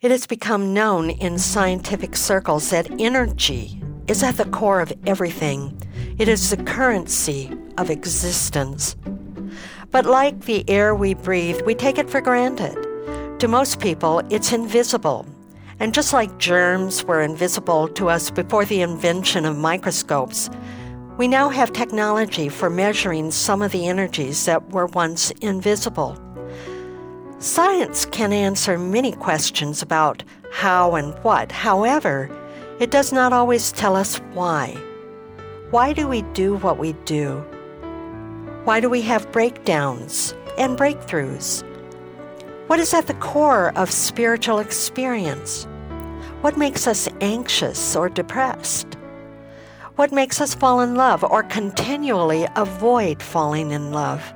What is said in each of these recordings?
It has become known in scientific circles that energy is at the core of everything. It is the currency of existence. But like the air we breathe, we take it for granted. To most people, it's invisible. And just like germs were invisible to us before the invention of microscopes, we now have technology for measuring some of the energies that were once invisible. Science can answer many questions about how and what. However, it does not always tell us why. Why do we do what we do? Why do we have breakdowns and breakthroughs? What is at the core of spiritual experience? What makes us anxious or depressed? What makes us fall in love or continually avoid falling in love?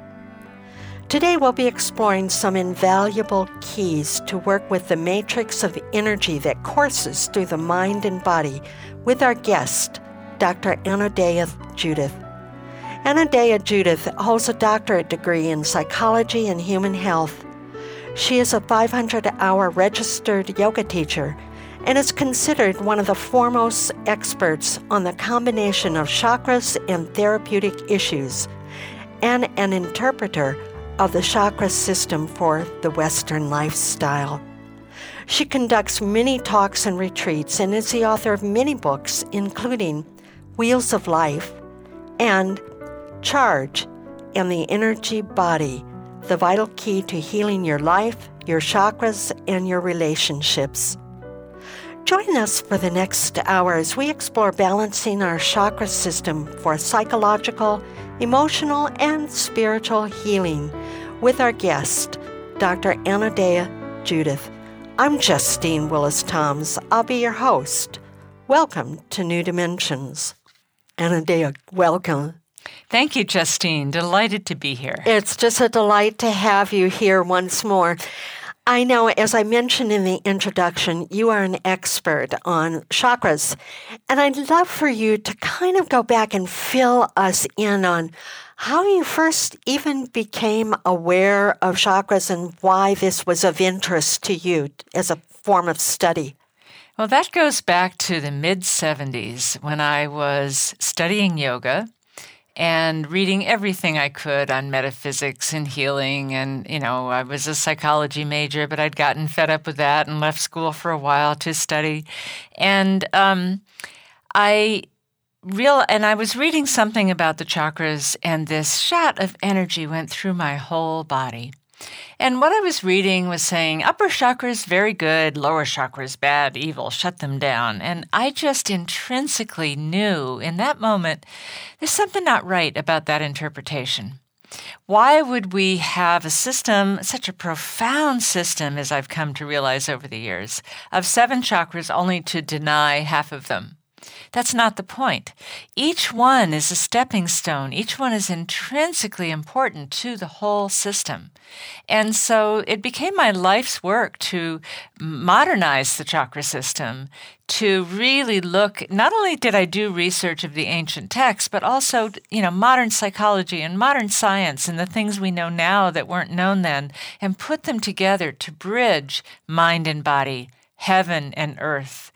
Today, we'll be exploring some invaluable keys to work with the matrix of energy that courses through the mind and body with our guest, Dr. Anodea Judith. Anodea Judith holds a doctorate degree in psychology and human health. She is a 500 hour registered yoga teacher and is considered one of the foremost experts on the combination of chakras and therapeutic issues, and an interpreter of the chakra system for the Western lifestyle. She conducts many talks and retreats and is the author of many books, including Wheels of Life and Charge and the Energy Body, the vital key to healing your life, your chakras, and your relationships. Join us for the next hour as we explore balancing our chakra system for psychological, emotional, and spiritual healing with our guest, Dr. Anodea Judith. I'm Justine Willis Toms. I'll be your host. Welcome to New Dimensions. Anodea, welcome. Thank you, Justine. Delighted to be here. It's just a delight to have you here once more. I know, as I mentioned in the introduction, you are an expert on chakras. And I'd love for you to kind of go back and fill us in on how you first even became aware of chakras and why this was of interest to you as a form of study. Well, that goes back to the mid 70s when I was studying yoga and reading everything I could on metaphysics and healing. And, you know, I was a psychology major, but I'd gotten fed up with that and left school for a while to study. And um, I real and I was reading something about the chakras and this shot of energy went through my whole body. And what I was reading was saying upper chakras very good, lower chakras bad, evil, shut them down. And I just intrinsically knew in that moment there's something not right about that interpretation. Why would we have a system, such a profound system, as I've come to realize over the years, of seven chakras only to deny half of them? That's not the point. Each one is a stepping stone. Each one is intrinsically important to the whole system. And so it became my life's work to modernize the chakra system, to really look not only did I do research of the ancient texts, but also, you know, modern psychology and modern science and the things we know now that weren't known then, and put them together to bridge mind and body, heaven and earth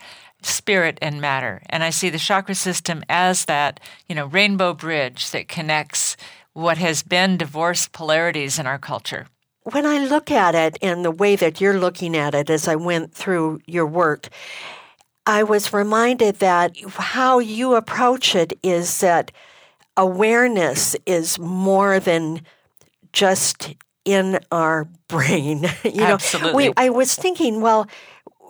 spirit and matter. And I see the chakra system as that, you know, rainbow bridge that connects what has been divorced polarities in our culture. When I look at it and the way that you're looking at it as I went through your work, I was reminded that how you approach it is that awareness is more than just in our brain. you know, Absolutely. We, I was thinking, well,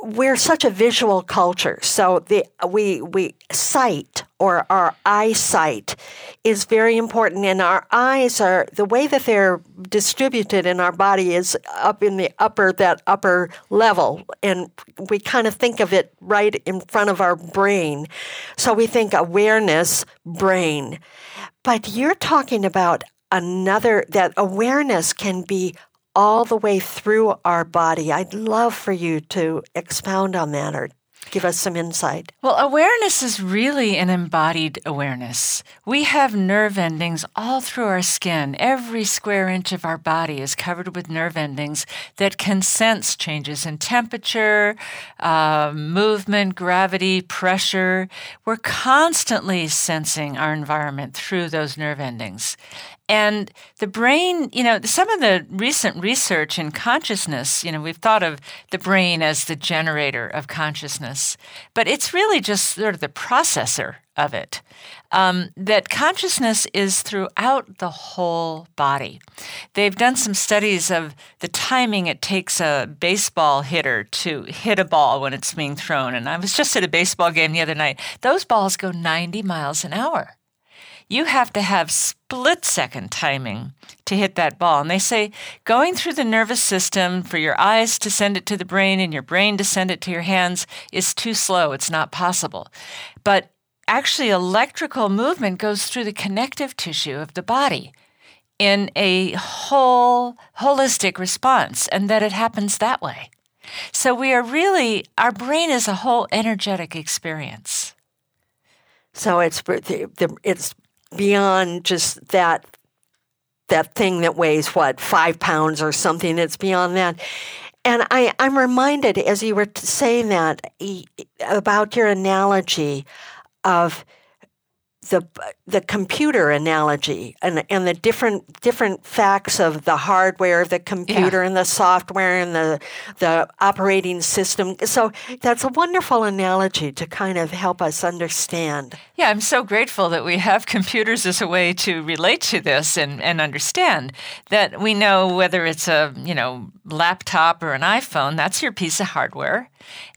we're such a visual culture, so the we we sight or our eyesight is very important, and our eyes are the way that they're distributed in our body is up in the upper that upper level, and we kind of think of it right in front of our brain, so we think awareness, brain, but you're talking about another that awareness can be all the way through our body. I'd love for you to expound on that or give us some insight. Well, awareness is really an embodied awareness. We have nerve endings all through our skin. Every square inch of our body is covered with nerve endings that can sense changes in temperature, uh, movement, gravity, pressure. We're constantly sensing our environment through those nerve endings. And the brain, you know, some of the recent research in consciousness, you know, we've thought of the brain as the generator of consciousness, but it's really just sort of the processor of it. Um, that consciousness is throughout the whole body. They've done some studies of the timing it takes a baseball hitter to hit a ball when it's being thrown. And I was just at a baseball game the other night. Those balls go 90 miles an hour you have to have split second timing to hit that ball. And they say going through the nervous system for your eyes to send it to the brain and your brain to send it to your hands is too slow. It's not possible. But actually, electrical movement goes through the connective tissue of the body in a whole holistic response, and that it happens that way. So we are really, our brain is a whole energetic experience. So it's it's beyond just that that thing that weighs what five pounds or something. It's beyond that. And I, I'm reminded as you were saying that about your analogy of the the computer analogy and and the different different facts of the hardware, the computer, yeah. and the software, and the the operating system. So that's a wonderful analogy to kind of help us understand. Yeah, I'm so grateful that we have computers as a way to relate to this and, and understand that we know whether it's a you know laptop or an iPhone, that's your piece of hardware.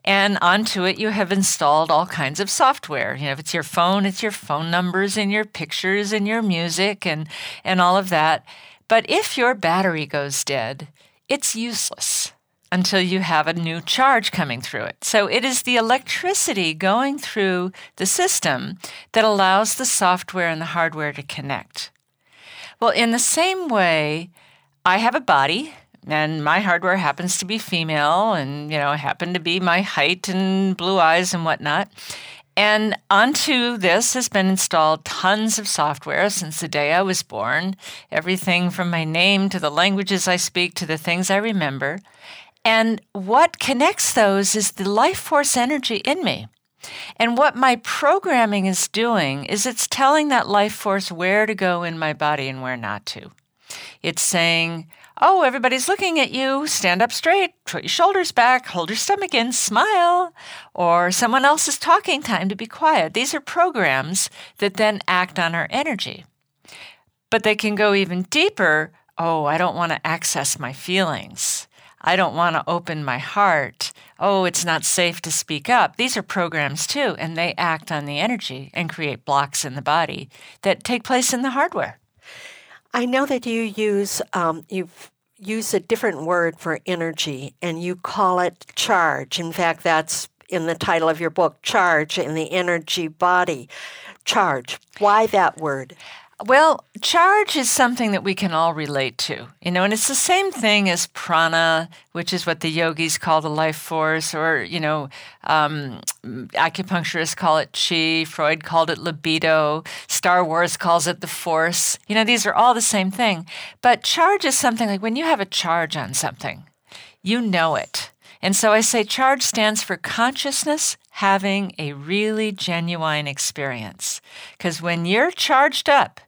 And onto it, you have installed all kinds of software. You know, if it's your phone, it's your phone numbers and your pictures and your music and, and all of that. But if your battery goes dead, it's useless until you have a new charge coming through it. So it is the electricity going through the system that allows the software and the hardware to connect. Well, in the same way, I have a body and my hardware happens to be female and you know happen to be my height and blue eyes and whatnot and onto this has been installed tons of software since the day I was born, everything from my name to the languages I speak to the things I remember. And what connects those is the life force energy in me. And what my programming is doing is it's telling that life force where to go in my body and where not to. It's saying, Oh, everybody's looking at you. Stand up straight, put your shoulders back, hold your stomach in, smile. Or someone else is talking, time to be quiet. These are programs that then act on our energy. But they can go even deeper. Oh, I don't want to access my feelings. I don't want to open my heart. Oh, it's not safe to speak up. These are programs too, and they act on the energy and create blocks in the body that take place in the hardware. I know that you use um, you've used a different word for energy, and you call it charge. In fact, that's in the title of your book, "Charge in the Energy Body." Charge. Why that word? Well, charge is something that we can all relate to, you know, and it's the same thing as prana, which is what the yogis call the life force, or, you know, um, acupuncturists call it chi, Freud called it libido, Star Wars calls it the force. You know, these are all the same thing. But charge is something like when you have a charge on something, you know it. And so I say charge stands for consciousness having a really genuine experience. Because when you're charged up,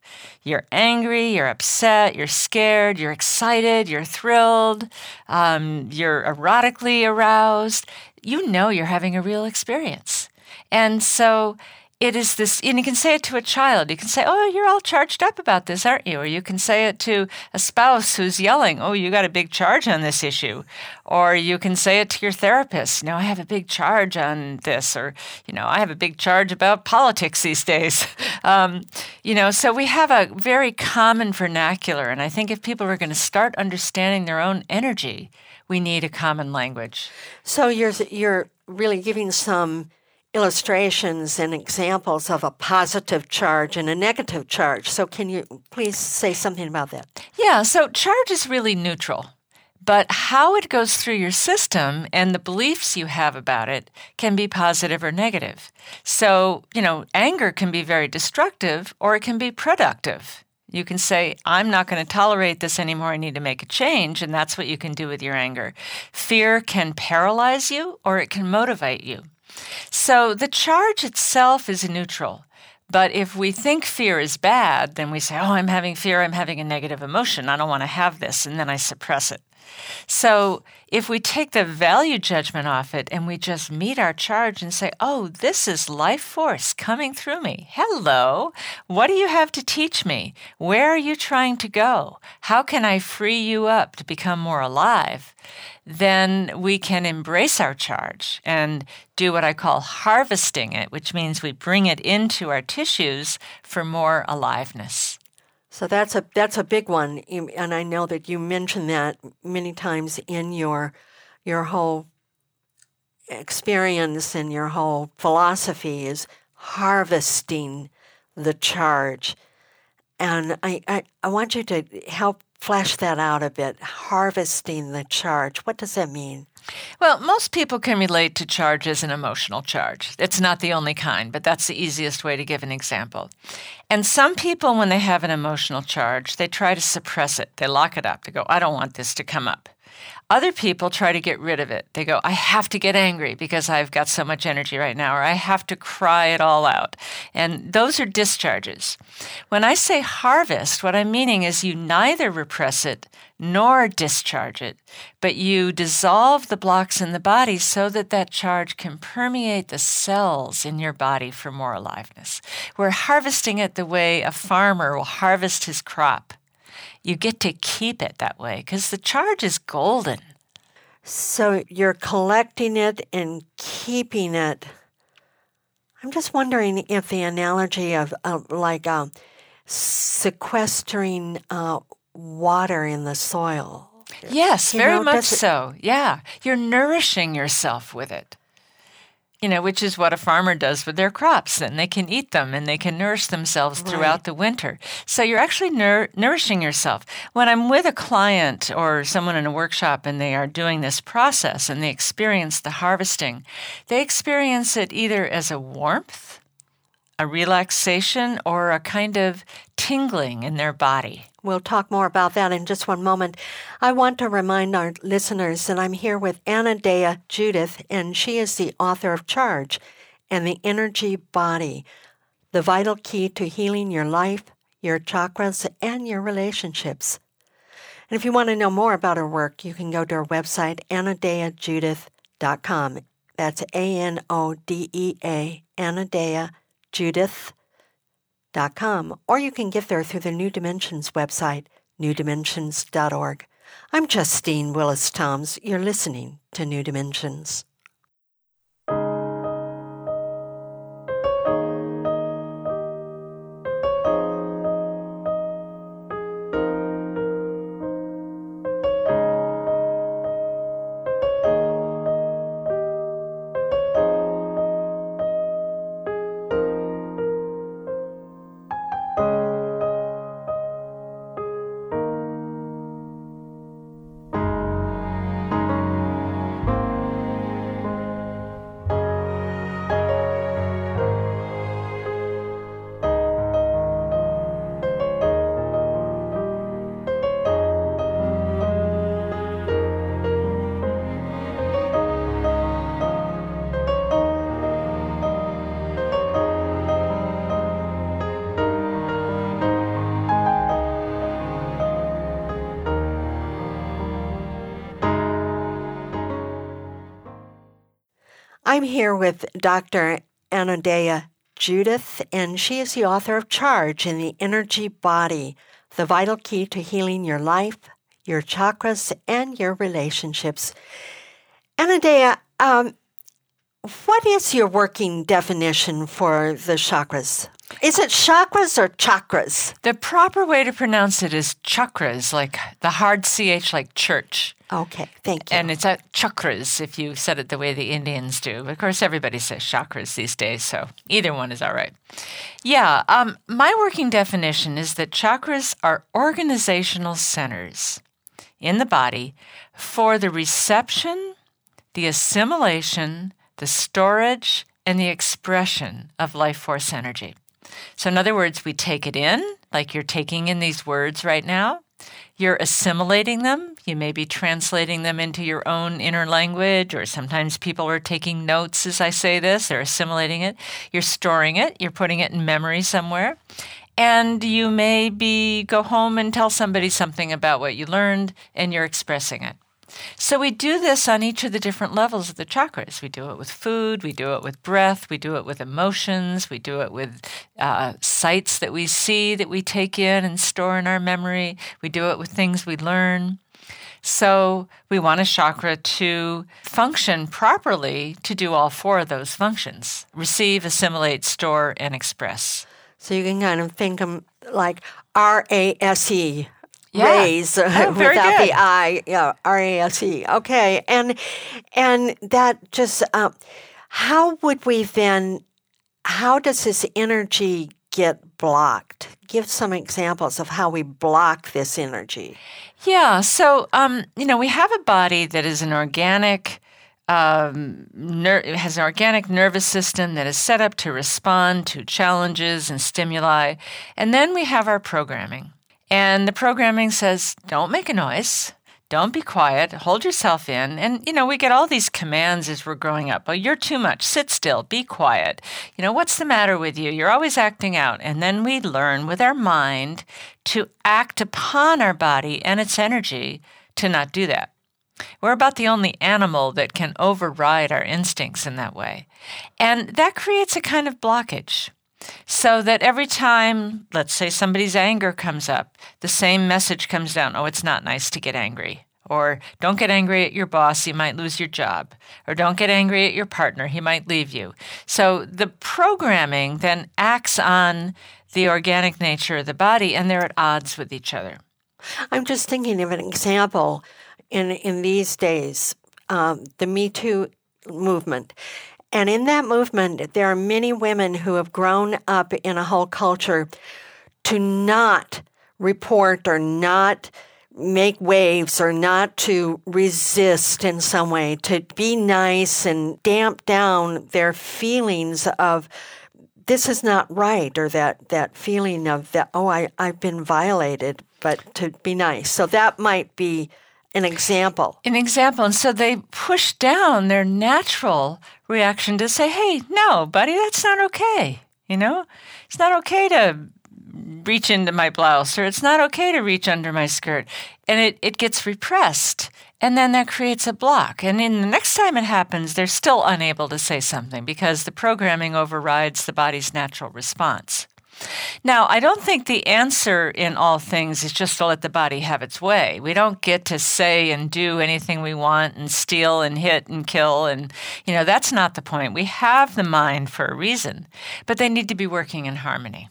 you're angry, you're upset, you're scared, you're excited, you're thrilled, um, you're erotically aroused, you know you're having a real experience. And so it is this, and you can say it to a child. You can say, Oh, you're all charged up about this, aren't you? Or you can say it to a spouse who's yelling, Oh, you got a big charge on this issue. Or you can say it to your therapist, You know, I have a big charge on this. Or, you know, I have a big charge about politics these days. um, you know, so we have a very common vernacular. And I think if people are going to start understanding their own energy, we need a common language. So you're, you're really giving some illustrations and examples of a positive charge and a negative charge. So, can you please say something about that? Yeah, so charge is really neutral, but how it goes through your system and the beliefs you have about it can be positive or negative. So, you know, anger can be very destructive or it can be productive. You can say, I'm not going to tolerate this anymore. I need to make a change. And that's what you can do with your anger. Fear can paralyze you or it can motivate you. So the charge itself is neutral. But if we think fear is bad, then we say, oh, I'm having fear, I'm having a negative emotion, I don't want to have this, and then I suppress it. So if we take the value judgment off it and we just meet our charge and say, oh, this is life force coming through me. Hello. What do you have to teach me? Where are you trying to go? How can I free you up to become more alive? Then we can embrace our charge and do what I call harvesting it, which means we bring it into our tissues for more aliveness. So that's a that's a big one, and I know that you mentioned that many times in your your whole experience and your whole philosophy is harvesting the charge. And I, I, I want you to help flesh that out a bit. Harvesting the charge. What does that mean? Well, most people can relate to charge as an emotional charge. It's not the only kind, but that's the easiest way to give an example. And some people, when they have an emotional charge, they try to suppress it. They lock it up. They go, I don't want this to come up. Other people try to get rid of it. They go, I have to get angry because I've got so much energy right now, or I have to cry it all out. And those are discharges. When I say harvest, what I'm meaning is you neither repress it nor discharge it, but you dissolve the blocks in the body so that that charge can permeate the cells in your body for more aliveness. We're harvesting it the way a farmer will harvest his crop you get to keep it that way because the charge is golden. So you're collecting it and keeping it. I'm just wondering if the analogy of uh, like uh, sequestering uh, water in the soil. Yes, you very know, much so. Yeah. You're nourishing yourself with it you know, which is what a farmer does with their crops. And they can eat them and they can nourish themselves right. throughout the winter. So you're actually nour- nourishing yourself. When I'm with a client or someone in a workshop and they are doing this process and they experience the harvesting, they experience it either as a warmth, a relaxation, or a kind of tingling in their body. We'll talk more about that in just one moment. I want to remind our listeners that I'm here with Anodea Judith, and she is the author of Charge and the Energy Body, the vital key to healing your life, your chakras, and your relationships. And if you want to know more about her work, you can go to her website, anodeajudith.com. That's A N O D E A, Anodea Judith newdimensions.com, or you can get there through the New Dimensions website, newdimensions.org. I'm Justine Willis Toms. You're listening to New Dimensions. I'm here with Dr. Anodea Judith, and she is the author of Charge in the Energy Body, the vital key to healing your life, your chakras, and your relationships. Anodea, um, what is your working definition for the chakras? Is it chakras or chakras? The proper way to pronounce it is chakras, like the hard CH, like church. Okay, thank you. And it's a chakras if you said it the way the Indians do. Of course, everybody says chakras these days, so either one is all right. Yeah, um, my working definition is that chakras are organizational centers in the body for the reception, the assimilation, the storage, and the expression of life force energy. So, in other words, we take it in, like you're taking in these words right now. You're assimilating them. You may be translating them into your own inner language, or sometimes people are taking notes as I say this. They're assimilating it. You're storing it. You're putting it in memory somewhere. And you may be go home and tell somebody something about what you learned, and you're expressing it. So we do this on each of the different levels of the chakras. We do it with food, we do it with breath, we do it with emotions, we do it with uh, sights that we see that we take in and store in our memory, we do it with things we learn. So we want a chakra to function properly to do all four of those functions receive, assimilate, store, and express. So you can kind of think of like R A S E Yeah. raise Oh, without good. the I, yeah, R A S E. Okay, and and that just uh, how would we then? How does this energy get blocked? Give some examples of how we block this energy. Yeah. So, um, you know, we have a body that is an organic, um, ner- has an organic nervous system that is set up to respond to challenges and stimuli. And then we have our programming. And the programming says, don't make a noise. Don't be quiet. Hold yourself in. And, you know, we get all these commands as we're growing up. Oh, you're too much. Sit still. Be quiet. You know, what's the matter with you? You're always acting out. And then we learn with our mind to act upon our body and its energy to not do that. We're about the only animal that can override our instincts in that way. And that creates a kind of blockage. So that every time, let's say somebody's anger comes up, the same message comes down oh, it's not nice to get angry. Or don't get angry at your boss, you might lose your job. Or don't get angry at your partner, he might leave you. So the programming then acts on the organic nature of the body and they're at odds with each other. I'm just thinking of an example in in these days, um, the Me Too movement. And in that movement, there are many women who have grown up in a whole culture to not report or not make waves or not to resist in some way, to be nice and damp down their feelings of this is not right or that, that feeling of that, oh, I, I've been violated, but to be nice. So that might be an example. an example. And so they push down their natural reaction to say, hey, no, buddy, that's not okay. You know, it's not okay to reach into my blouse or it's not okay to reach under my skirt. And it, it gets repressed. And then that creates a block. And in the next time it happens, they're still unable to say something because the programming overrides the body's natural response. Now, I don't think the answer in all things is just to let the body have its way. We don't get to say and do anything we want and steal and hit and kill. And, you know, that's not the point. We have the mind for a reason, but they need to be working in harmony.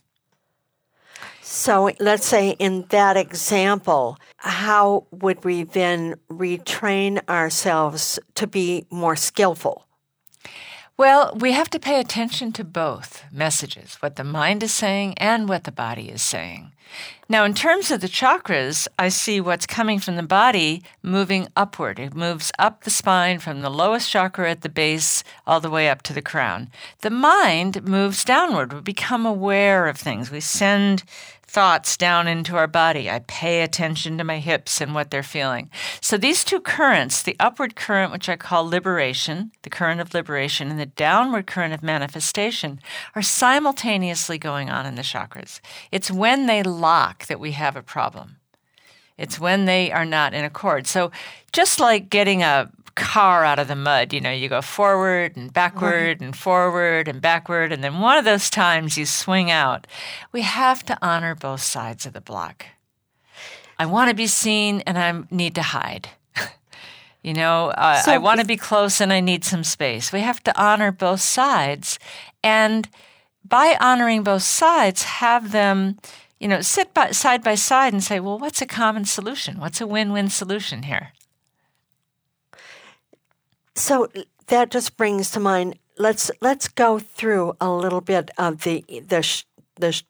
So let's say in that example, how would we then retrain ourselves to be more skillful? Well, we have to pay attention to both messages, what the mind is saying and what the body is saying. Now, in terms of the chakras, I see what's coming from the body moving upward. It moves up the spine from the lowest chakra at the base all the way up to the crown. The mind moves downward. We become aware of things. We send thoughts down into our body. I pay attention to my hips and what they're feeling. So these two currents, the upward current, which I call liberation, the current of liberation, and the downward current of manifestation, are simultaneously going on in the chakras. It's when they lock that we have a problem. It's when they are not in accord. So just like getting a car out of the mud. You know, you go forward and backward right. and forward and backward, and then one of those times you swing out. We have to honor both sides of the block. I want to be seen and I need to hide. you know, uh, so I want to be close and I need some space. We have to honor both sides. And by honoring both sides, have them you know, sit by, side by side and say, well, what's a common solution? What's a win win solution here? So that just brings to mind. Let's let's go through a little bit of the the the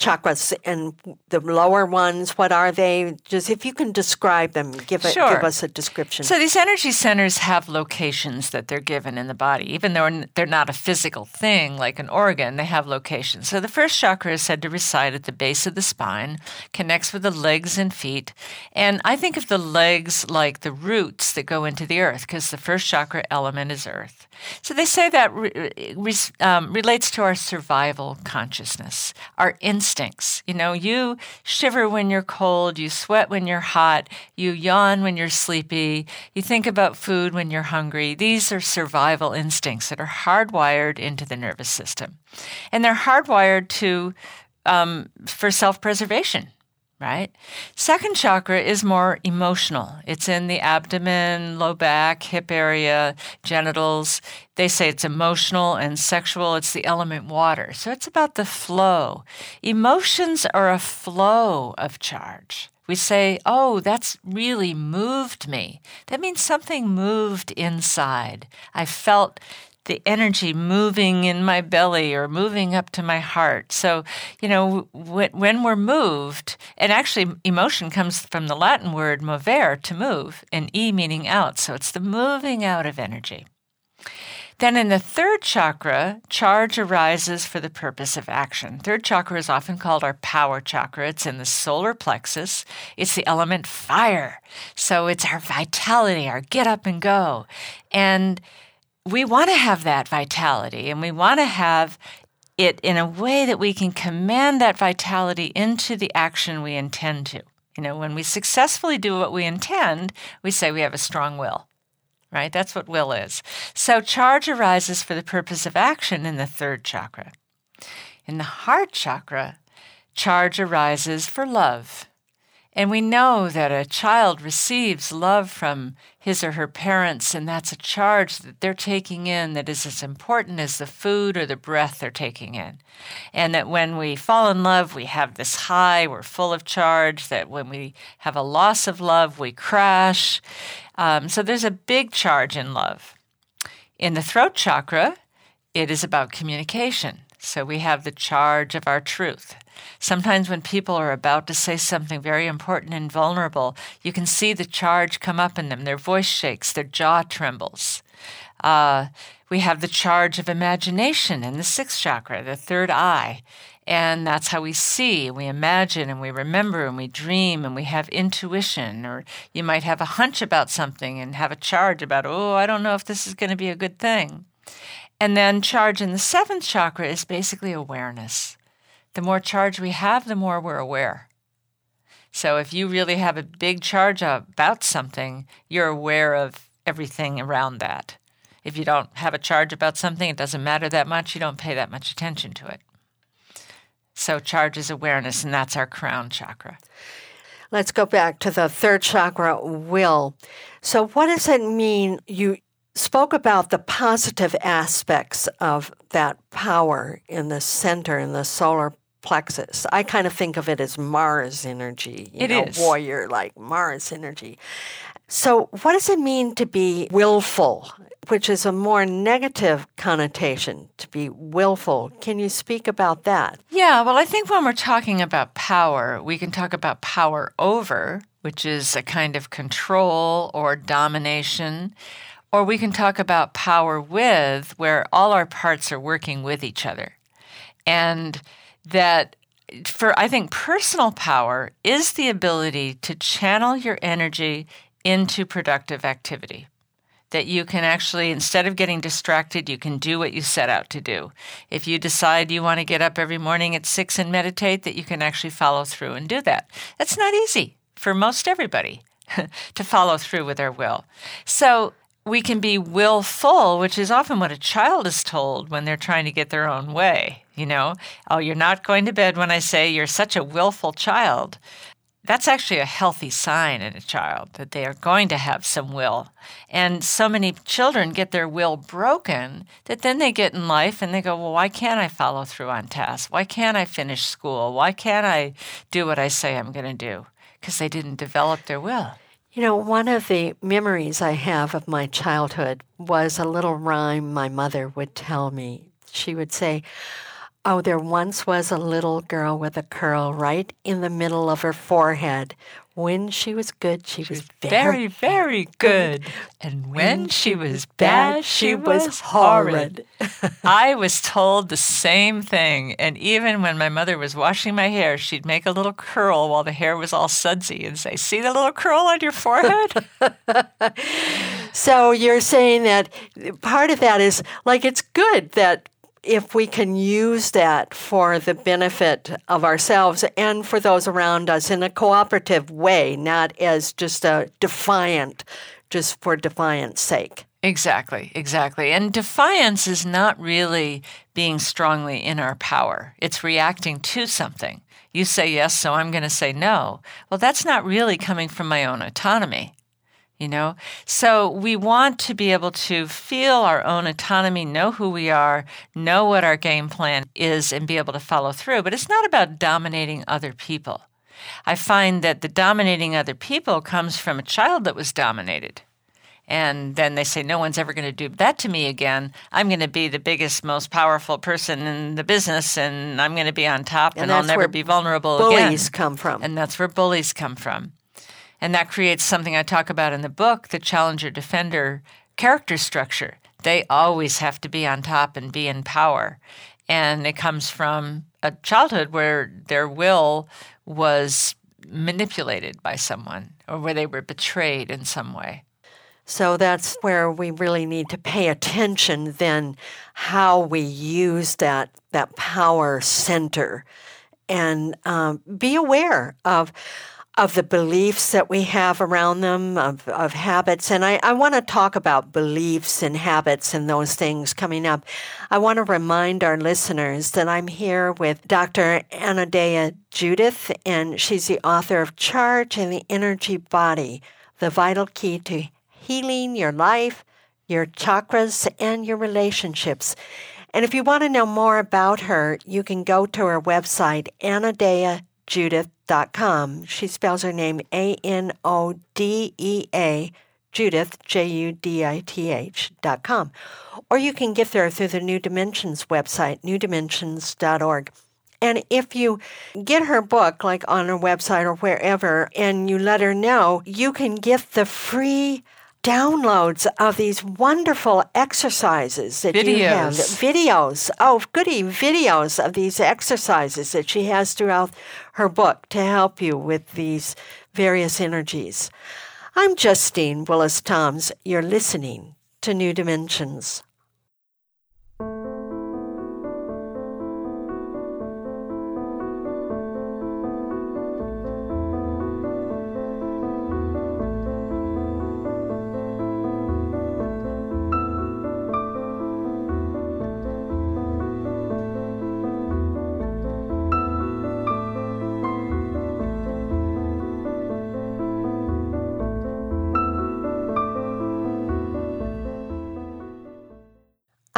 chakras and the lower ones what are they? Just if you can describe them give it sure. give us a description. So these energy centers have locations that they're given in the body. Even though they're not a physical thing like an organ they have locations. So the first chakra is said to reside at the base of the spine connects with the legs and feet. And i think of the legs like the roots that go into the earth because the first chakra element is earth. So they say that re- re- um, relates to our survival consciousness our instinct instincts. You know, you shiver when you're cold, you sweat when you're hot, you yawn when you're sleepy, you think about food when you're hungry. These are survival instincts that are hardwired into the nervous system. And they're hardwired to um, for self-preservation right? Second chakra is more emotional. It's in the abdomen, low back, hip area, genitals. They say it's emotional and sexual. It's the element water. So it's about the flow. Emotions are a flow of charge. We say, oh, that's really moved me. That means something moved inside. I felt the energy moving in my belly or moving up to my heart. So, you know, when we're moved, and actually emotion comes from the Latin word movere, to move, and e meaning out. So it's the moving out of energy. Then in the third chakra, charge arises for the purpose of action. Third chakra is often called our power chakra. It's in the solar plexus. It's the element fire. So it's our vitality, our get up and go. And we want to have that vitality and we want to have it in a way that we can command that vitality into the action we intend to. You know, when we successfully do what we intend, we say we have a strong will, right? That's what will is. So charge arises for the purpose of action in the third chakra. In the heart chakra, charge arises for love. And we know that a child receives love from his or her parents, and that's a charge that they're taking in that is as important as the food or the breath they're taking in. And that when we fall in love, we have this high, we're full of charge, that when we have a loss of love, we crash. Um, so there's a big charge in love. In the throat chakra, it is about communication. So we have the charge of our truth. Sometimes when people are about to say something very important and vulnerable, you can see the charge come up in them. Their voice shakes, their jaw trembles. Uh, we have the charge of imagination in the sixth chakra, the third eye. And that's how we see, we imagine, and we remember, and we dream, and we have intuition. Or you might have a hunch about something and have a charge about, oh, I don't know if this is going to be a good thing. And then charge in the seventh chakra is basically awareness. The more charge we have, the more we're aware. So if you really have a big charge about something, you're aware of everything around that. If you don't have a charge about something, it doesn't matter that much, you don't pay that much attention to it. So, charge is awareness, and that's our crown chakra. Let's go back to the third chakra, will. So, what does it mean? You spoke about the positive aspects of that power in the center, in the solar plexus. I kind of think of it as Mars energy, you it know, is. warrior like Mars energy. So, what does it mean to be willful, which is a more negative connotation, to be willful? Can you speak about that? Yeah, well, I think when we're talking about power, we can talk about power over, which is a kind of control or domination. Or we can talk about power with, where all our parts are working with each other. And that for I think personal power is the ability to channel your energy into productive activity. That you can actually, instead of getting distracted, you can do what you set out to do. If you decide you want to get up every morning at six and meditate, that you can actually follow through and do that. That's not easy for most everybody to follow through with their will. So we can be willful, which is often what a child is told when they're trying to get their own way. You know, oh, you're not going to bed when I say you're such a willful child. That's actually a healthy sign in a child that they are going to have some will. And so many children get their will broken that then they get in life and they go, Well, why can't I follow through on tasks? Why can't I finish school? Why can't I do what I say I'm going to do? Because they didn't develop their will. You know, one of the memories I have of my childhood was a little rhyme my mother would tell me. She would say, Oh, there once was a little girl with a curl right in the middle of her forehead. When she was good, she, was very, very good. And when she was bad, she was horrid. I was told the same thing. And even when my mother was washing my hair, she'd make a little curl while the hair was all sudsy and say, See the little curl on your forehead? so you're saying that part of that is like it's good that if we can use that for the benefit of ourselves and for those around us in a cooperative way, not as just a defiant, just for defiance sake. Exactly, exactly. And defiance is not really being strongly in our power, it's reacting to something. You say yes, so I'm going to say no. Well, that's not really coming from my own autonomy you know? So we want to be able to feel our own autonomy, know who we are, know what our game plan is, and be able to follow through. But it's not about dominating other people. I find that the dominating other people comes from a child that was dominated. And then they say, No one's ever going to do that to me again. I'm going to be the biggest, most powerful person in the business, and I'm going to be on top, and, and I'll never be vulnerable bullies again. Bullies come from. And that's where bullies come from. And that creates something I talk about in the book the challenger defender character structure. They always have to be on top and be in power. And it comes from a childhood where their will was manipulated by someone or where they were betrayed in some way. So that's where we really need to pay attention then how we use that that power center and um, be aware of of the beliefs that we have around them, of, of habits. And I, I want to talk about beliefs and habits and those things coming up. I want to remind our listeners that I'm here with Dr. Anodea Judith, and she's the author of Charge and the Energy Body, the vital key to healing your life, your chakras, and your relationships. And if you want to know more about her, you can go to her website, Anodea judith.com. She spells her name A N O D E A, Judith, J U D I T H, dot com. Or you can get there through the New Dimensions website, newdimensions.org. And if you get her book, like on her website or wherever, and you let her know, you can get the free downloads of these wonderful exercises that videos. you have. Videos. Oh, goody, videos of these exercises that she has throughout her book to help you with these various energies. I'm Justine Willis Toms. You're listening to New Dimensions.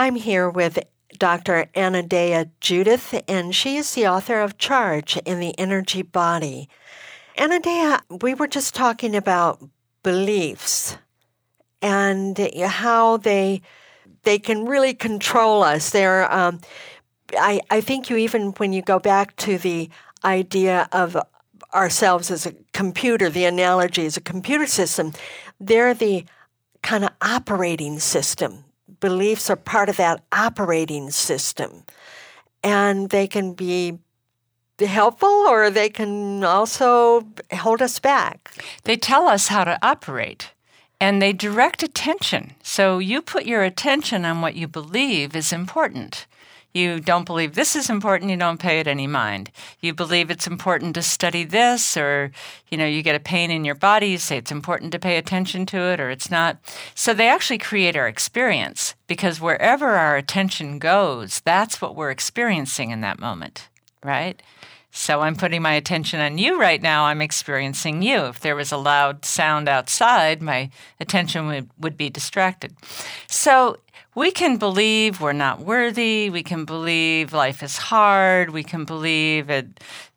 I'm here with Dr. Anodea Judith, and she is the author of Charge in the Energy Body. Anodea, we were just talking about beliefs and how they they can really control us. They're, um, I, I think you even when you go back to the idea of ourselves as a computer, the analogy as a computer system, they're the kind of operating system beliefs are part of that operating system. And they can be helpful or they can also hold us back. They tell us how to operate and they direct attention. So you put your attention on what you believe is important. You don't believe this is important, you don't pay it any mind. You believe it's important to study this, or you know, you get a pain in your body, you say it's important to pay attention to it, or it's not. So they actually create our experience because wherever our attention goes, that's what we're experiencing in that moment, right? So I'm putting my attention on you right now. I'm experiencing you. If there was a loud sound outside, my attention would, would be distracted. So we can believe we're not worthy. We can believe life is hard. We can believe that,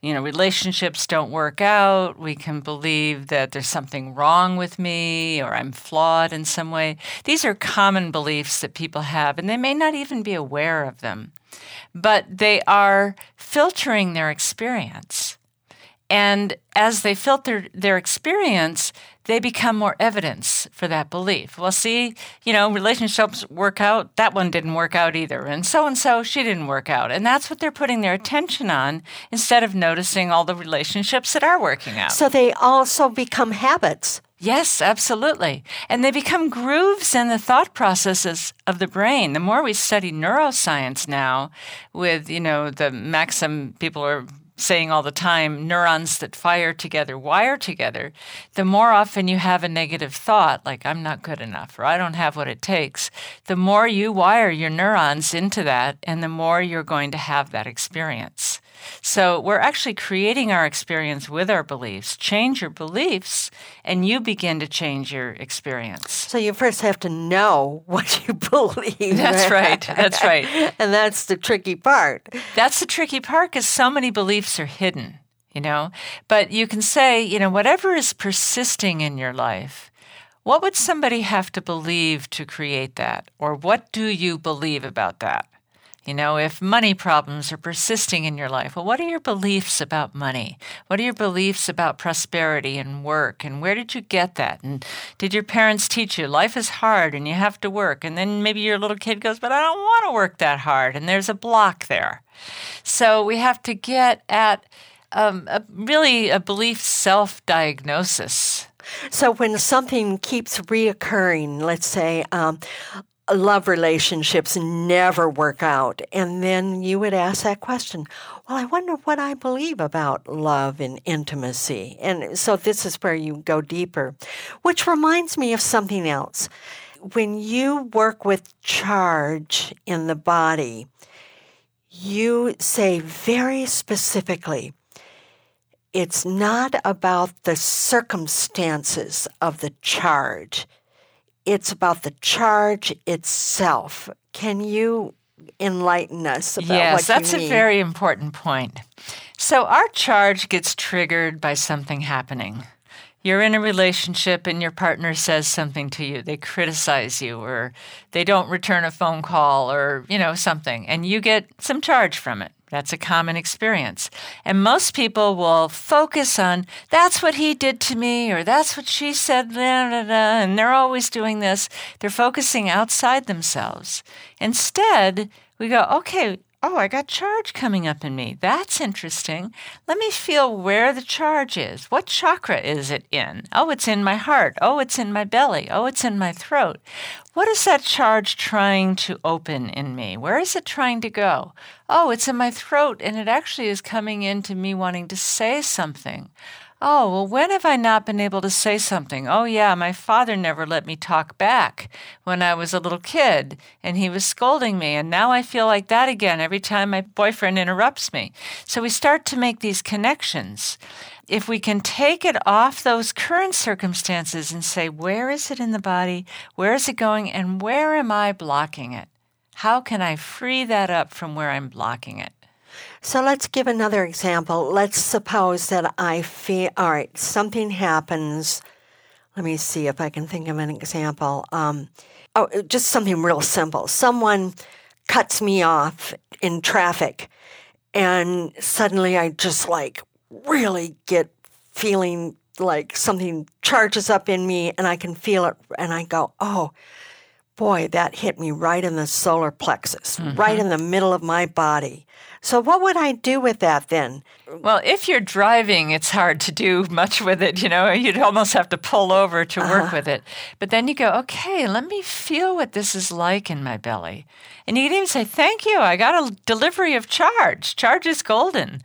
you know, relationships don't work out. We can believe that there's something wrong with me or I'm flawed in some way. These are common beliefs that people have, and they may not even be aware of them but they are filtering their experience. And as they filter their experience, they become more evidence for that belief. Well, see, you know, relationships work out. That one didn't work out either. And so and so, she didn't work out. And that's what they're putting their attention on instead of noticing all the relationships that are working out. So they also become habits. Yes, absolutely. And they become grooves in the thought processes of the brain. The more we study neuroscience now, with, you know, the maxim people are saying all the time neurons that fire together wire together, the more often you have a negative thought, like I'm not good enough or I don't have what it takes, the more you wire your neurons into that and the more you're going to have that experience. So we're actually creating our experience with our beliefs. Change your beliefs, and you begin to change your experience. So you first have to know what you believe. That's right. That's right. and that's the tricky part. That's the tricky part because so many beliefs are hidden, you know? But you can say, you know, whatever is persisting in your life, what would somebody have to believe to create that? Or what do you believe about that? You know, if money problems are persisting in your life, well, what are your beliefs about money? What are your beliefs about prosperity and work? And where did you get that? And did your parents teach you life is hard and you have to work? And then maybe your little kid goes, but I don't want to work that hard. And there's a block there. So we have to get at um, a, really a belief self diagnosis. So when something keeps reoccurring, let's say, um, love relationships never work out. And then you would ask that question well, I wonder what I believe about love and intimacy. And so this is where you go deeper, which reminds me of something else. When you work with charge in the body, you say very specifically, it's not about the circumstances of the charge it's about the charge itself. Can you enlighten us about yes, that's a very important point. So our charge gets triggered by something happening. You're in a relationship and your partner says something to you. They criticize you or they don't return a phone call or, you know, something and you get some charge from it. That's a common experience. And most people will focus on that's what he did to me or that's what she said, blah, blah, blah, and they're always doing this. They're focusing outside themselves. Instead, we go, okay, oh, I got charge coming up in me. That's interesting. Let me feel where the charge is. What chakra is it in? Oh, it's in my heart. Oh, it's in my belly. Oh, it's in my throat. What is that charge trying to open in me? Where is it trying to go? Oh, it's in my throat, and it actually is coming into me wanting to say something. Oh, well, when have I not been able to say something? Oh, yeah, my father never let me talk back when I was a little kid, and he was scolding me, and now I feel like that again every time my boyfriend interrupts me. So we start to make these connections. If we can take it off those current circumstances and say, where is it in the body? Where is it going? And where am I blocking it? How can I free that up from where I'm blocking it? So let's give another example. Let's suppose that I feel, all right, something happens. Let me see if I can think of an example. Um, oh, just something real simple. Someone cuts me off in traffic, and suddenly I just like really get feeling like something charges up in me, and I can feel it, and I go, oh, Boy, that hit me right in the solar plexus, mm-hmm. right in the middle of my body. So, what would I do with that then? Well, if you're driving, it's hard to do much with it. You know, you'd almost have to pull over to work uh-huh. with it. But then you go, okay, let me feel what this is like in my belly. And you can even say, thank you, I got a delivery of charge. Charge is golden.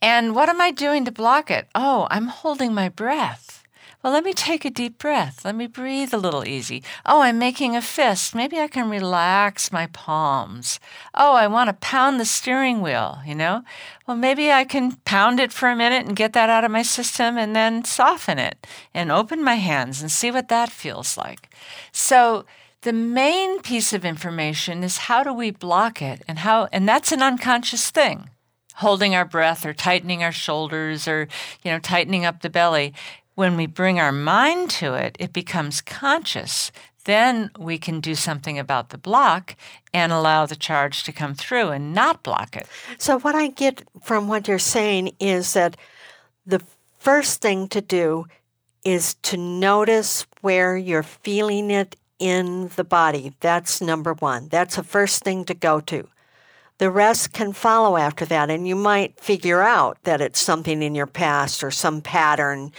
And what am I doing to block it? Oh, I'm holding my breath. Well, let me take a deep breath. Let me breathe a little easy. Oh, I'm making a fist. Maybe I can relax my palms. Oh, I want to pound the steering wheel, you know? Well, maybe I can pound it for a minute and get that out of my system and then soften it and open my hands and see what that feels like. So, the main piece of information is how do we block it and how and that's an unconscious thing holding our breath or tightening our shoulders or you know tightening up the belly when we bring our mind to it, it becomes conscious. Then we can do something about the block and allow the charge to come through and not block it. So, what I get from what you're saying is that the first thing to do is to notice where you're feeling it in the body. That's number one. That's the first thing to go to. The rest can follow after that, and you might figure out that it's something in your past or some pattern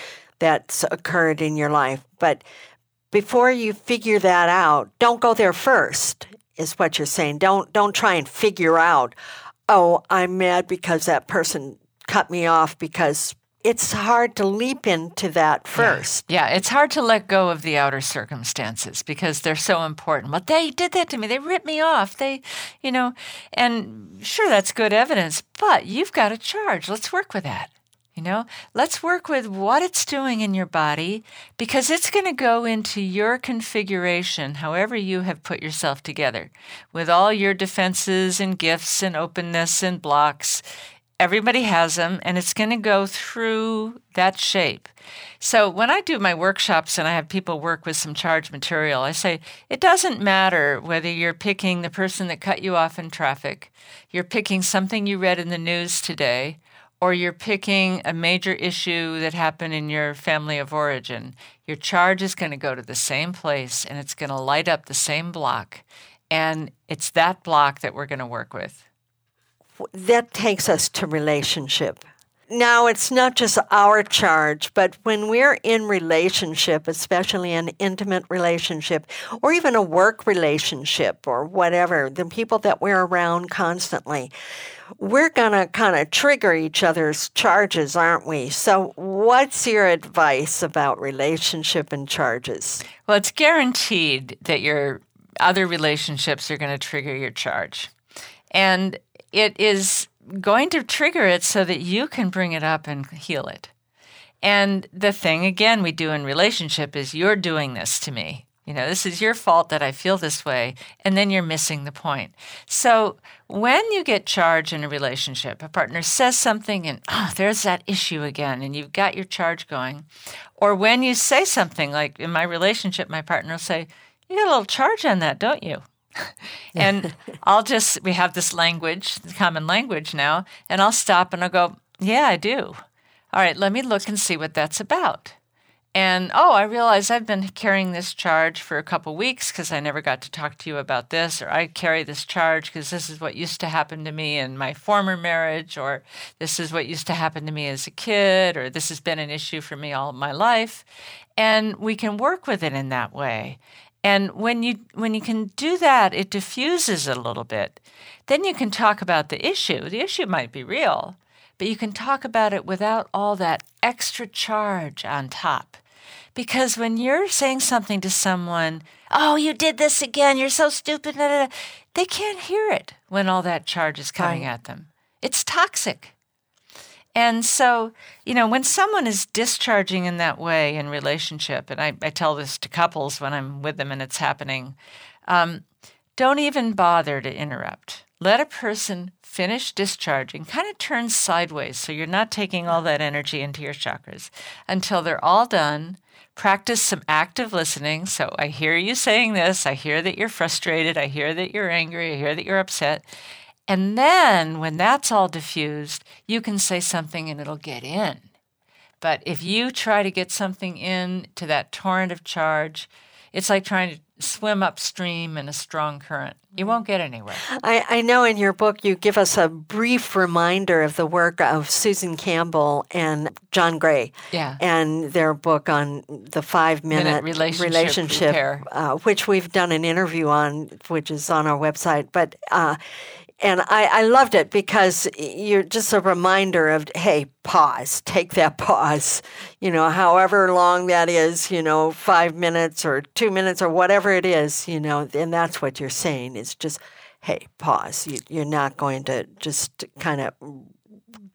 that's occurred in your life. But before you figure that out, don't go there first, is what you're saying. Don't don't try and figure out, oh, I'm mad because that person cut me off because it's hard to leap into that first. Yeah. yeah. it's hard to let go of the outer circumstances because they're so important. Well, they did that to me. They ripped me off. They, you know, and sure, that's good evidence, but you've got a charge. Let's work with that. You know, let's work with what it's doing in your body because it's going to go into your configuration, however you have put yourself together, with all your defenses and gifts and openness and blocks. Everybody has them, and it's going to go through that shape. So, when I do my workshops and I have people work with some charged material, I say it doesn't matter whether you're picking the person that cut you off in traffic, you're picking something you read in the news today, or you're picking a major issue that happened in your family of origin, your charge is going to go to the same place and it's going to light up the same block. And it's that block that we're going to work with. That takes us to relationship. Now, it's not just our charge, but when we're in relationship, especially an intimate relationship, or even a work relationship, or whatever, the people that we're around constantly, we're going to kind of trigger each other's charges, aren't we? So, what's your advice about relationship and charges? Well, it's guaranteed that your other relationships are going to trigger your charge. And it is going to trigger it so that you can bring it up and heal it. And the thing, again, we do in relationship is you're doing this to me. You know, this is your fault that I feel this way. And then you're missing the point. So when you get charged in a relationship, a partner says something and, oh, there's that issue again, and you've got your charge going. Or when you say something like in my relationship, my partner will say, You got a little charge on that, don't you? and I'll just, we have this language, the common language now, and I'll stop and I'll go, Yeah, I do. All right, let me look and see what that's about. And oh, I realize I've been carrying this charge for a couple weeks because I never got to talk to you about this, or I carry this charge because this is what used to happen to me in my former marriage, or this is what used to happen to me as a kid, or this has been an issue for me all my life. And we can work with it in that way. And when you when you can do that, it diffuses a little bit. Then you can talk about the issue. The issue might be real, but you can talk about it without all that extra charge on top. Because when you're saying something to someone, oh, you did this again, you're so stupid, they can't hear it when all that charge is coming right. at them. It's toxic. And so, you know, when someone is discharging in that way in relationship, and I, I tell this to couples when I'm with them and it's happening, um, don't even bother to interrupt. Let a person finish discharging, kind of turn sideways so you're not taking all that energy into your chakras until they're all done practice some active listening. So I hear you saying this. I hear that you're frustrated. I hear that you're angry. I hear that you're upset. And then when that's all diffused, you can say something and it'll get in. But if you try to get something in to that torrent of charge, it's like trying to swim upstream in a strong current. You won't get anywhere. I, I know in your book you give us a brief reminder of the work of Susan Campbell and John Grey. Yeah. And their book on the five minute, Minute relationship repair. uh, which we've done an interview on, which is on our website. But uh, and I, I loved it because you're just a reminder of hey pause take that pause. You know however long that is you know five minutes or two minutes or whatever it is you know and that's what you're saying is just hey pause. You, you're not going to just kind of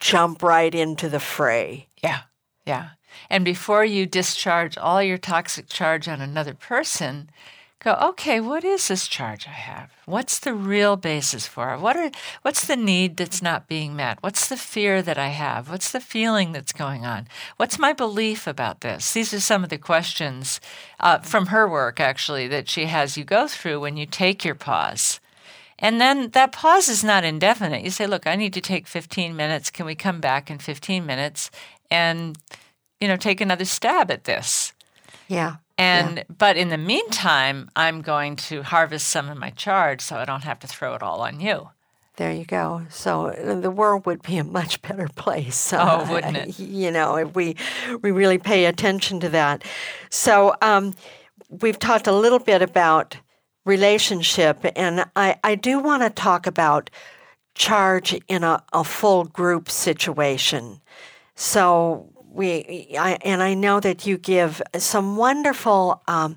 jump right into the fray. Yeah, yeah. And before you discharge all your toxic charge on another person, go, okay, what is this charge I have? What's the real basis for it? What are what's the need that's not being met? What's the fear that I have? What's the feeling that's going on? What's my belief about this? These are some of the questions uh, from her work, actually, that she has you go through when you take your pause. And then that pause is not indefinite. You say, look, I need to take 15 minutes. Can we come back in 15 minutes and, you know, take another stab at this? yeah And but in the meantime, I'm going to harvest some of my charge so I don't have to throw it all on you. There you go. So uh, the world would be a much better place. Oh, wouldn't it? You know, if we we really pay attention to that. So um, we've talked a little bit about relationship, and I, I do want to talk about charge in a, a full group situation. So we I, and I know that you give some wonderful um,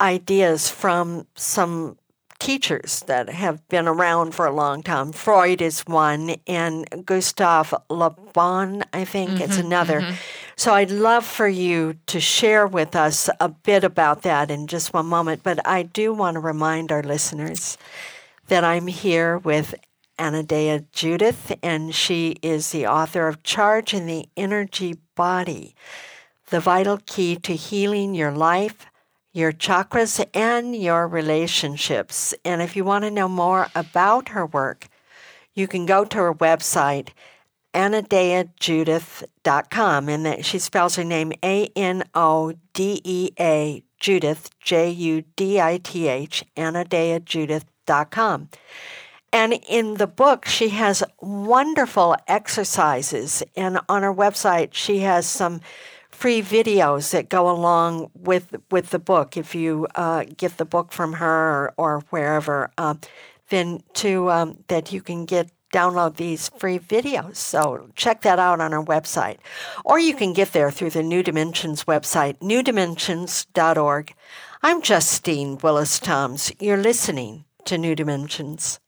ideas from some teachers that have been around for a long time. Freud is one, and Gustav Le Bon, I think, is another. So I'd love for you to share with us a bit about that in just one moment. But I do want to remind our listeners that I'm here with Anodea Judith, and she is the author of Charge in the Energy Body The Vital Key to Healing Your Life, Your Chakras, and Your Relationships. And if you want to know more about her work, you can go to her website, anodeajudith.com, and that she spells her name A N O D E A Judith, J U D I T H, anodeajudith.com. And in the book, she has wonderful exercises. And on her website, she has some free videos that go along with with the book. If you uh, get the book from her or, or wherever, uh, then to um, that you can get download these free videos. So check that out on our website, or you can get there through the New Dimensions website, newdimensions.org. I'm Justine Willis Toms. You're listening to New Dimensions.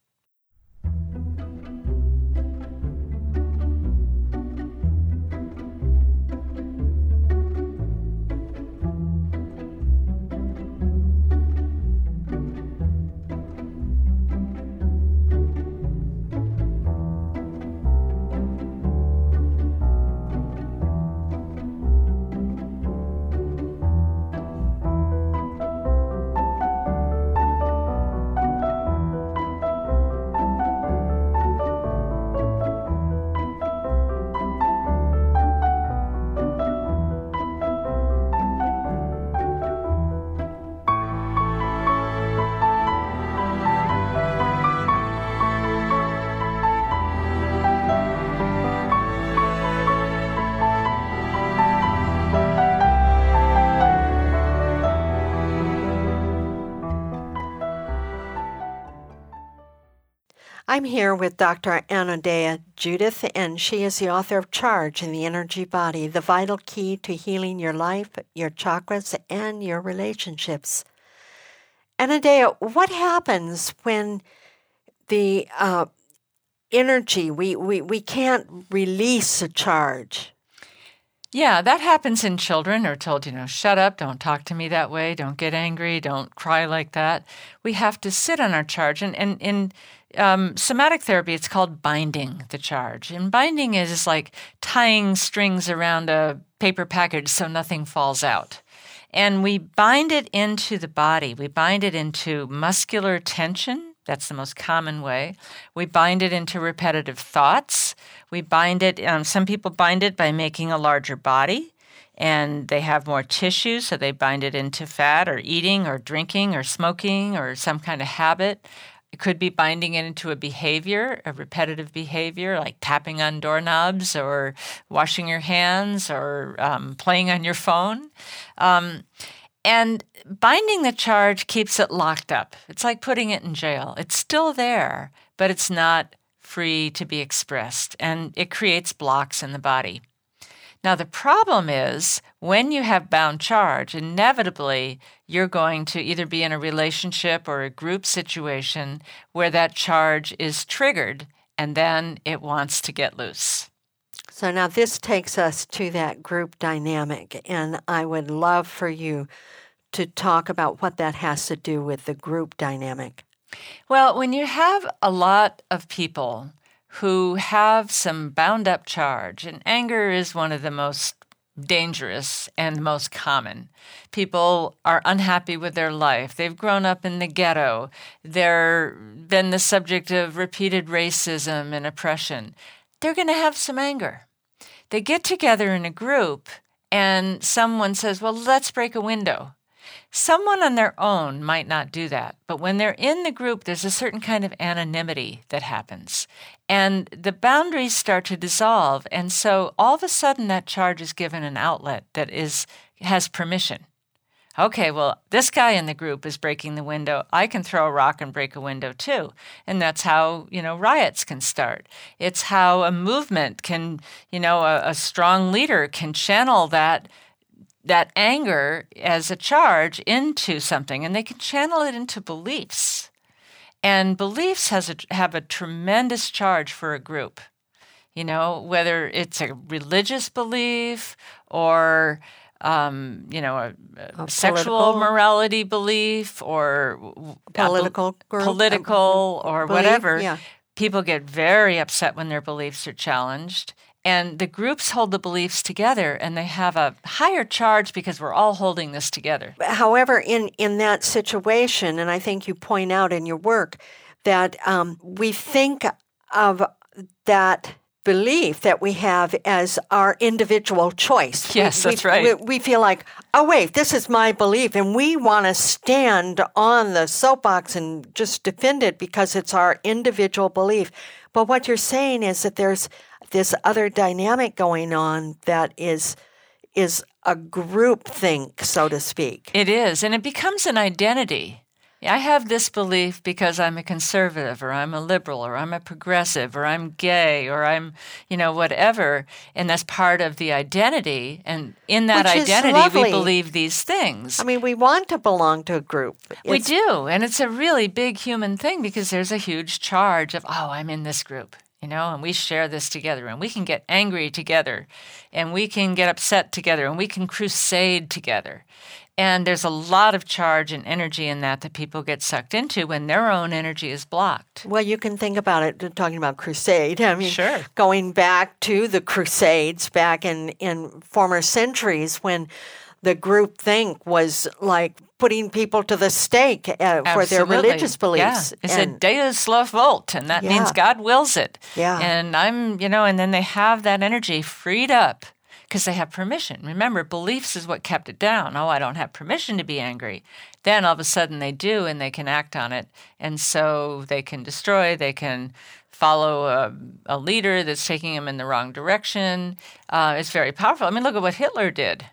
I'm here with Dr. Anodea Judith, and she is the author of Charge in the Energy Body The Vital Key to Healing Your Life, Your Chakras, and Your Relationships. Anodea, what happens when the uh, energy, we, we, we can't release a charge? Yeah, that happens in children are told, you know, shut up, don't talk to me that way, don't get angry, don't cry like that. We have to sit on our charge. And, and in um, somatic therapy, it's called binding the charge. And binding is like tying strings around a paper package so nothing falls out. And we bind it into the body, we bind it into muscular tension. That's the most common way. We bind it into repetitive thoughts. We bind it, um, some people bind it by making a larger body. and they have more tissue, so they bind it into fat or eating or drinking or smoking or some kind of habit. It could be binding it into a behavior, a repetitive behavior like tapping on doorknobs or washing your hands or um, playing on your phone. Um, and binding the charge keeps it locked up. It's like putting it in jail. It's still there, but it's not free to be expressed, and it creates blocks in the body. Now, the problem is when you have bound charge, inevitably you're going to either be in a relationship or a group situation where that charge is triggered and then it wants to get loose. So now this takes us to that group dynamic, and I would love for you to talk about what that has to do with the group dynamic. Well, when you have a lot of people who have some bound up charge, and anger is one of the most dangerous and most common. People are unhappy with their life. They've grown up in the ghetto. They're been the subject of repeated racism and oppression. They're going to have some anger. They get together in a group and someone says, "Well, let's break a window." Someone on their own might not do that, but when they're in the group, there's a certain kind of anonymity that happens. And the boundaries start to dissolve. And so all of a sudden, that charge is given an outlet that is, has permission. Okay, well, this guy in the group is breaking the window. I can throw a rock and break a window too. And that's how, you know, riots can start. It's how a movement can, you know, a, a strong leader can channel that that anger as a charge into something and they can channel it into beliefs. And beliefs has a, have a tremendous charge for a group. You know, whether it's a religious belief or um, you know, a, a sexual morality belief or political, group, political or belief, whatever. Yeah. People get very upset when their beliefs are challenged. And the groups hold the beliefs together and they have a higher charge because we're all holding this together. However, in, in that situation, and I think you point out in your work that um, we think of that belief that we have as our individual choice. Yes, we, that's right. We, we, feel like, oh, wait, this is my belief. And we want to stand on the soapbox and just defend it because it's our individual belief. But what you're saying is that there's this other dynamic going on that is is a group think, so to speak. It is, and it becomes an identity. I have this belief because I'm a conservative or I'm a liberal or I'm a progressive or I'm gay or I'm, you know, whatever. And that's part of the identity. And in that Which identity, we believe these things. I mean, we want to belong to a group. It's, we do. And it's a really big human thing because there's a huge charge of, oh, I'm in this group you know, and we share this together and we can get angry together and we can get upset together and we can crusade together. And there's a lot of charge and energy in that that people get sucked into when their own energy is blocked. Well, you can think about it talking about crusade. I mean, sure. going back to the crusades back in, in former centuries when the group think was like putting people to the stake uh, for their religious beliefs. Yeah. It's and, a Deus lo volt, and that yeah. means God wills it. Yeah. And I'm, you know, and then they have that energy freed up because they have permission. Remember, beliefs is what kept it down. Oh, I don't have permission to be angry. Then all of a sudden they do, and they can act on it. And so they can destroy, they can follow a, a leader that's taking them in the wrong direction. Uh, it's very powerful. I mean, look at what Hitler did.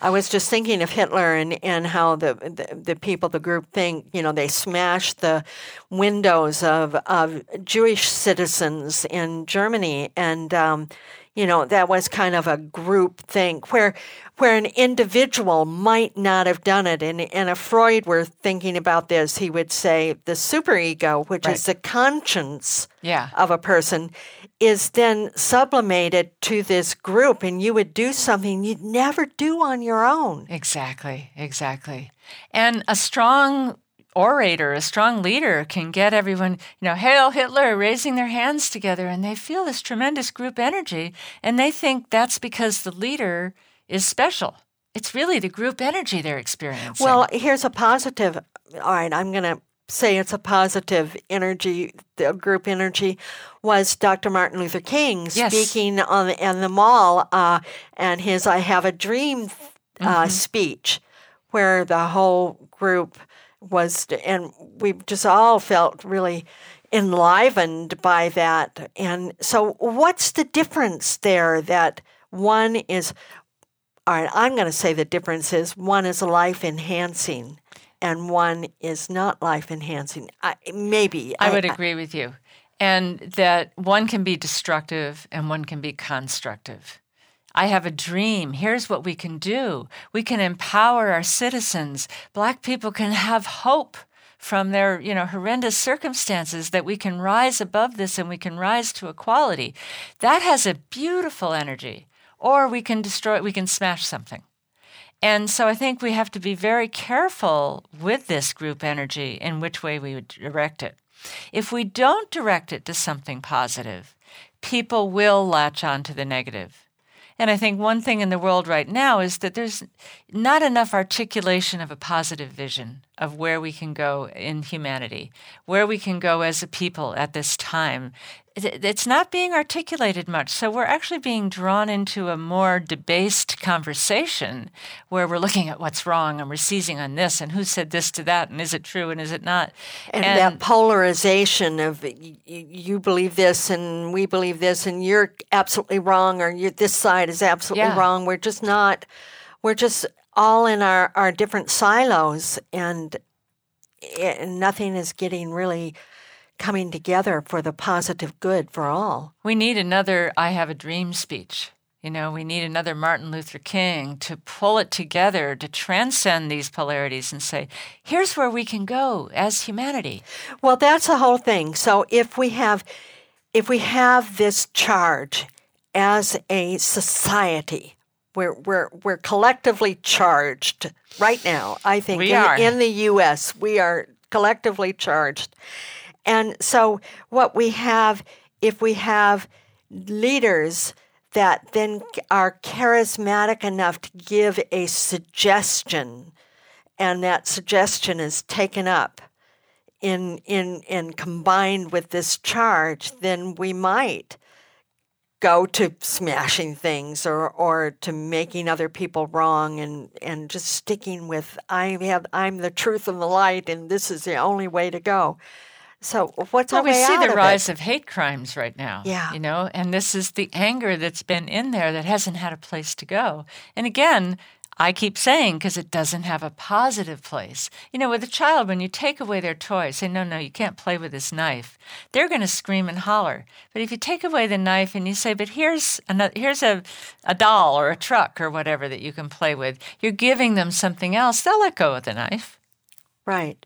I was just thinking of Hitler and, and how the, the, the people, the group think, you know, they smashed the windows of, of Jewish citizens in Germany. And, um, you know, that was kind of a group thing where where an individual might not have done it. And, and if Freud were thinking about this, he would say the superego, which right. is the conscience yeah. of a person, is then sublimated to this group and you would do something you'd never do on your own. Exactly, exactly. And a strong orator, a strong leader can get everyone, you know, hail Hitler, raising their hands together and they feel this tremendous group energy and they think that's because the leader is special. It's really the group energy they're experiencing. Well, here's a positive. All right, I'm going to say it's a positive energy, the group energy, was Dr. Martin Luther King Yes. speaking on the, in the mall uh, and his "I Have a Dream" uh, speech, where the whole group was, and we just all felt really enlivened by that. And so, what's the difference there? That one is, all right, I'm going to say the difference is one is life enhancing and one is not life enhancing. I, maybe. I would agree with you. And that one can be destructive and one can be constructive. I have a dream. Here's what we can do. We can empower our citizens. Black people can have hope from their, you know, horrendous circumstances that we can rise above this and we can rise to equality. That has a beautiful energy. Or we can destroy we can smash something. And so I think we have to be very careful with this group energy in which way we would direct it. If we don't direct it to something positive, people will latch on to the negative. And I think one thing in the world right now is that there's not enough articulation of a positive vision of where we can go in humanity, where we can go as a people at this time. It- It's not being articulated much. So we're actually being drawn into a more debased conversation where we're looking at what's wrong and we're seizing on this and who said this to that and is it true and is it not? and, that polarization of you believe this and we believe this and you're absolutely wrong or you this side is absolutely Yeah. wrong. We're just not. We're just all in our, our different silos and, and nothing is getting really coming together for the positive good for all. We need another I Have a Dream speech. You know, we need another Martin Luther King to pull it together, to transcend these polarities and say, here's where we can go as humanity. Well, that's the whole thing. So if we have if we have this charge as a society, we're we're we're collectively charged right now. I think We in, are. in the US we are collectively charged. And so what we have if we have leaders that then are charismatic enough to give a suggestion and that suggestion is taken up in in in combined with this charge, then we might go to smashing things or or to making other people wrong and and just sticking with I have I'm the truth and the light and this is the only way to go. So what's Well, we see the rise it? of hate crimes right now. Yeah. You know, and this is the anger that's been in there that hasn't had a place to go. And again, I keep saying because it doesn't have a positive place. You know, with a child, when you take away their toy, say, no, no, you can't play with this knife, they're going to scream and holler. But if you take away the knife and you say, but here's, another, here's a, a doll or a truck or whatever that you can play with, you're giving them something else, they'll let go of the knife. Right.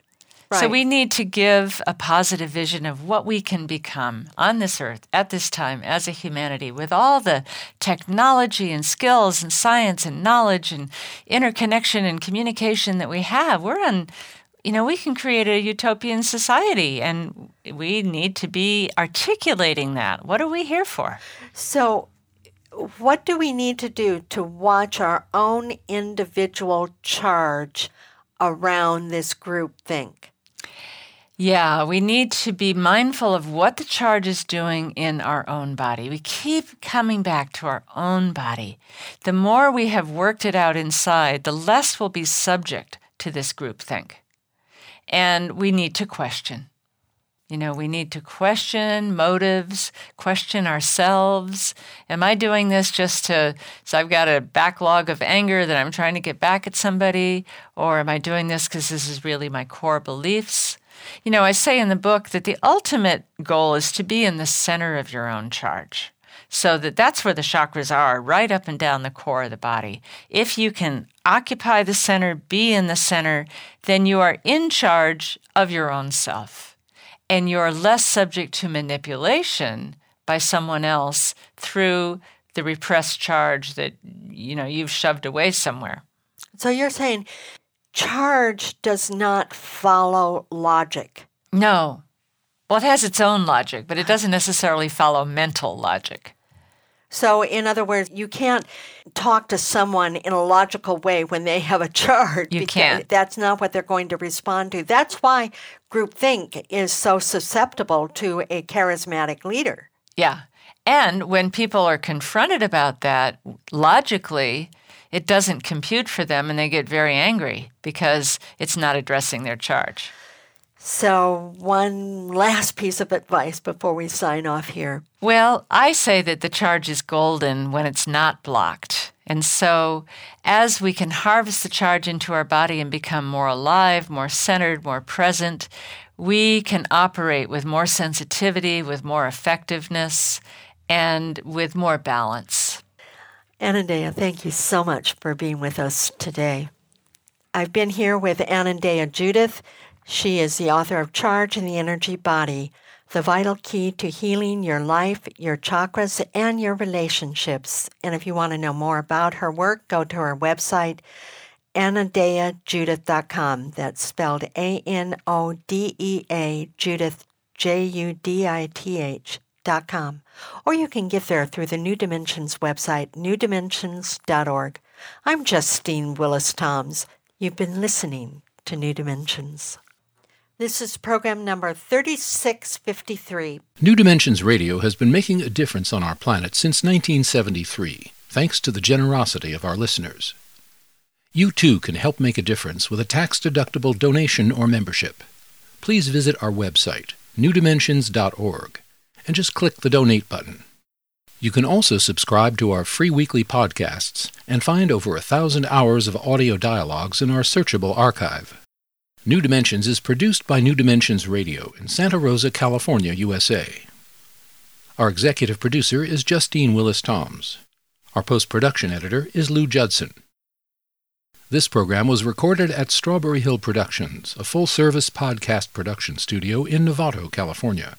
Right. So we need to give a positive vision of what we can become on this earth at this time as a humanity with all the technology and skills and science and knowledge and interconnection and communication that we have. We're on you know, we can create a utopian society and we need to be articulating that. What are we here for? So, what do we need to do to watch our own individual charge around this group think? Yeah, we need to be mindful of what the charge is doing in our own body. We keep coming back to our own body. The more we have worked it out inside, the less we'll be subject to this groupthink. And we need to question. You know, we need to question motives, question ourselves. Am I doing this just to, so I've got a backlog of anger that I'm trying to get back at somebody? Or am I doing this because this is really my core beliefs? You know, I say in the book that the ultimate goal is to be in the center of your own charge. So that that's where the chakras are, right up and down the core of the body. If you can occupy the center, be in the center, then you are in charge of your own self. And you're less subject to manipulation by someone else through the repressed charge that you know you've shoved away somewhere. So, you're saying charge does not follow logic. No. Well, it has its own logic, but it doesn't necessarily follow mental logic. So, in other words, you can't talk to someone in a logical way when they have a charge. You can't. That's not what they're going to respond to. That's why groupthink is so susceptible to a charismatic leader. Yeah. And when people are confronted about that, logically, it doesn't compute for them and they get very angry because it's not addressing their charge. So, one last piece of advice before we sign off here. Well, I say that the charge is golden when it's not blocked. And so, as we can harvest the charge into our body and become more alive, more centered, more present, we can operate with more sensitivity, with more effectiveness, and with more balance. Anodea, thank you so much for being with us today. I've been here with Anodea Judith. She is the author of Charge in the Energy Body, the vital key to healing your life, your chakras, and your relationships. And if you want to know more about her work, go to her website, anodeajudith.com. That's spelled A N O D E A Judith, J U D I T H. Dot com. Or you can get there through the New Dimensions website, newdimensions.org. I'm Justine Willis Toms. You've been listening to New Dimensions. This is program number 3653. New Dimensions Radio has been making a difference on our planet since 1973, thanks to the generosity of our listeners. You too can help make a difference with a tax deductible donation or membership. Please visit our website, newdimensions.org, and just click the donate button. You can also subscribe to our free weekly podcasts and find over a thousand hours of audio dialogues in our searchable archive. New Dimensions is produced by New Dimensions Radio in Santa Rosa, California, USA. Our executive producer is Justine Willis Toms. Our post production editor is Lou Judson. This program was recorded at Strawberry Hill Productions, a full service podcast production studio in Novato, California.